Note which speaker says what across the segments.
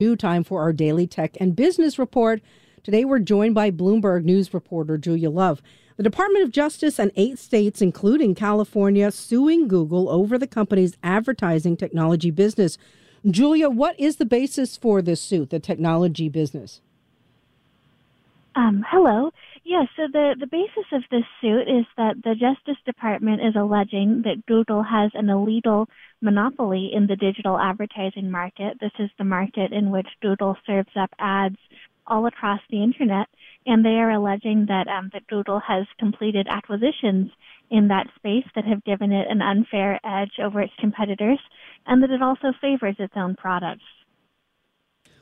Speaker 1: New time for our daily tech and business report. Today we're joined by Bloomberg News reporter Julia Love. The Department of Justice and eight states, including California, suing Google over the company's advertising technology business. Julia, what is the basis for this suit, the technology business?
Speaker 2: Um, hello. Yes, so the, the basis of this suit is that the Justice Department is alleging that Google has an illegal monopoly in the digital advertising market. This is the market in which Google serves up ads all across the internet, and they are alleging that um, that Google has completed acquisitions in that space that have given it an unfair edge over its competitors, and that it also favors its own products.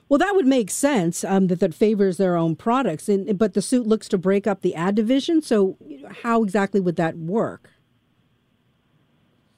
Speaker 1: Well, that would make sense um, that that favors their own products, and, but the suit looks to break up the ad division. So, how exactly would that work?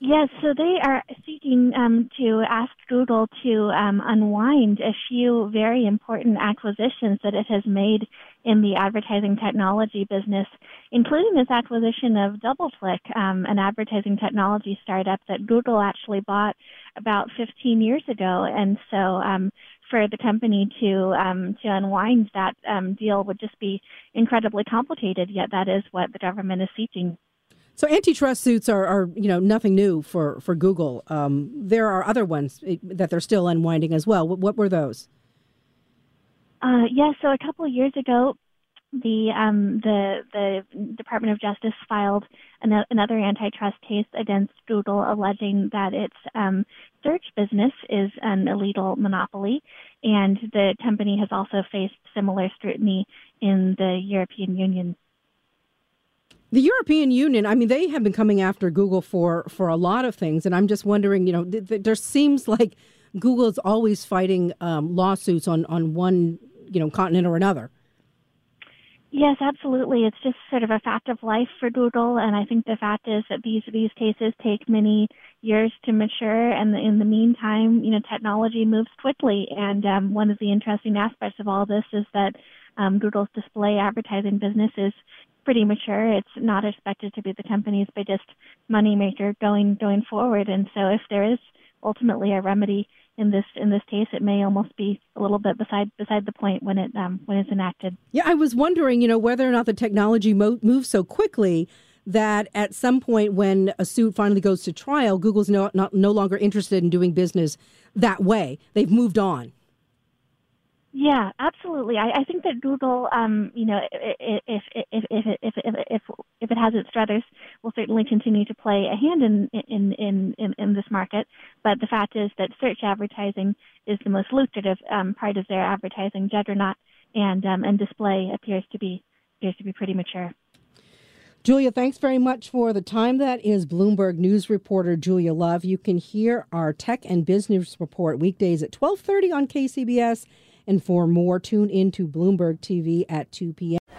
Speaker 2: Yes, so they are seeking um, to ask Google to um, unwind a few very important acquisitions that it has made in the advertising technology business, including this acquisition of DoubleClick, um, an advertising technology startup that Google actually bought about 15 years ago. And so, um, for the company to um, to unwind that um, deal would just be incredibly complicated. Yet that is what the government is seeking.
Speaker 1: So antitrust suits are, are you know nothing new for for Google. Um, there are other ones eh, that they're still unwinding as well. What, what were those?
Speaker 2: Uh, yes, yeah, so a couple of years ago, the um, the the Department of Justice filed an, another antitrust case against Google, alleging that its um, search business is an illegal monopoly, and the company has also faced similar scrutiny in the European Union.
Speaker 1: The European Union, I mean, they have been coming after Google for for a lot of things, and I'm just wondering, you know, th- th- there seems like Google is always fighting um, lawsuits on on one, you know, continent or another.
Speaker 2: Yes, absolutely. It's just sort of a fact of life for Google, and I think the fact is that these these cases take many years to mature, and in the meantime, you know, technology moves quickly. And um, one of the interesting aspects of all this is that um, Google's display advertising business is pretty mature. It's not expected to be the company's biggest moneymaker going going forward. And so, if there is ultimately a remedy in this in this case, it may almost be a little bit beside beside the point when it um, when it's enacted.
Speaker 1: Yeah, I was wondering, you know, whether or not the technology mo- moves so quickly that at some point when a suit finally goes to trial, Google's no, not, no longer interested in doing business that way. They've moved on.
Speaker 2: Yeah, absolutely. I, I think that Google, um, you know, if if if if if if if, it has its struggles, will certainly continue to play a hand in in, in in in this market. But the fact is that search advertising is the most lucrative um, part of their advertising juggernaut, and um, and display appears to be appears to be pretty mature.
Speaker 1: Julia, thanks very much for the time. That is Bloomberg News reporter Julia Love. You can hear our tech and business report weekdays at 12:30 on KCBS and for more, tune into Bloomberg TV at 2 p.m.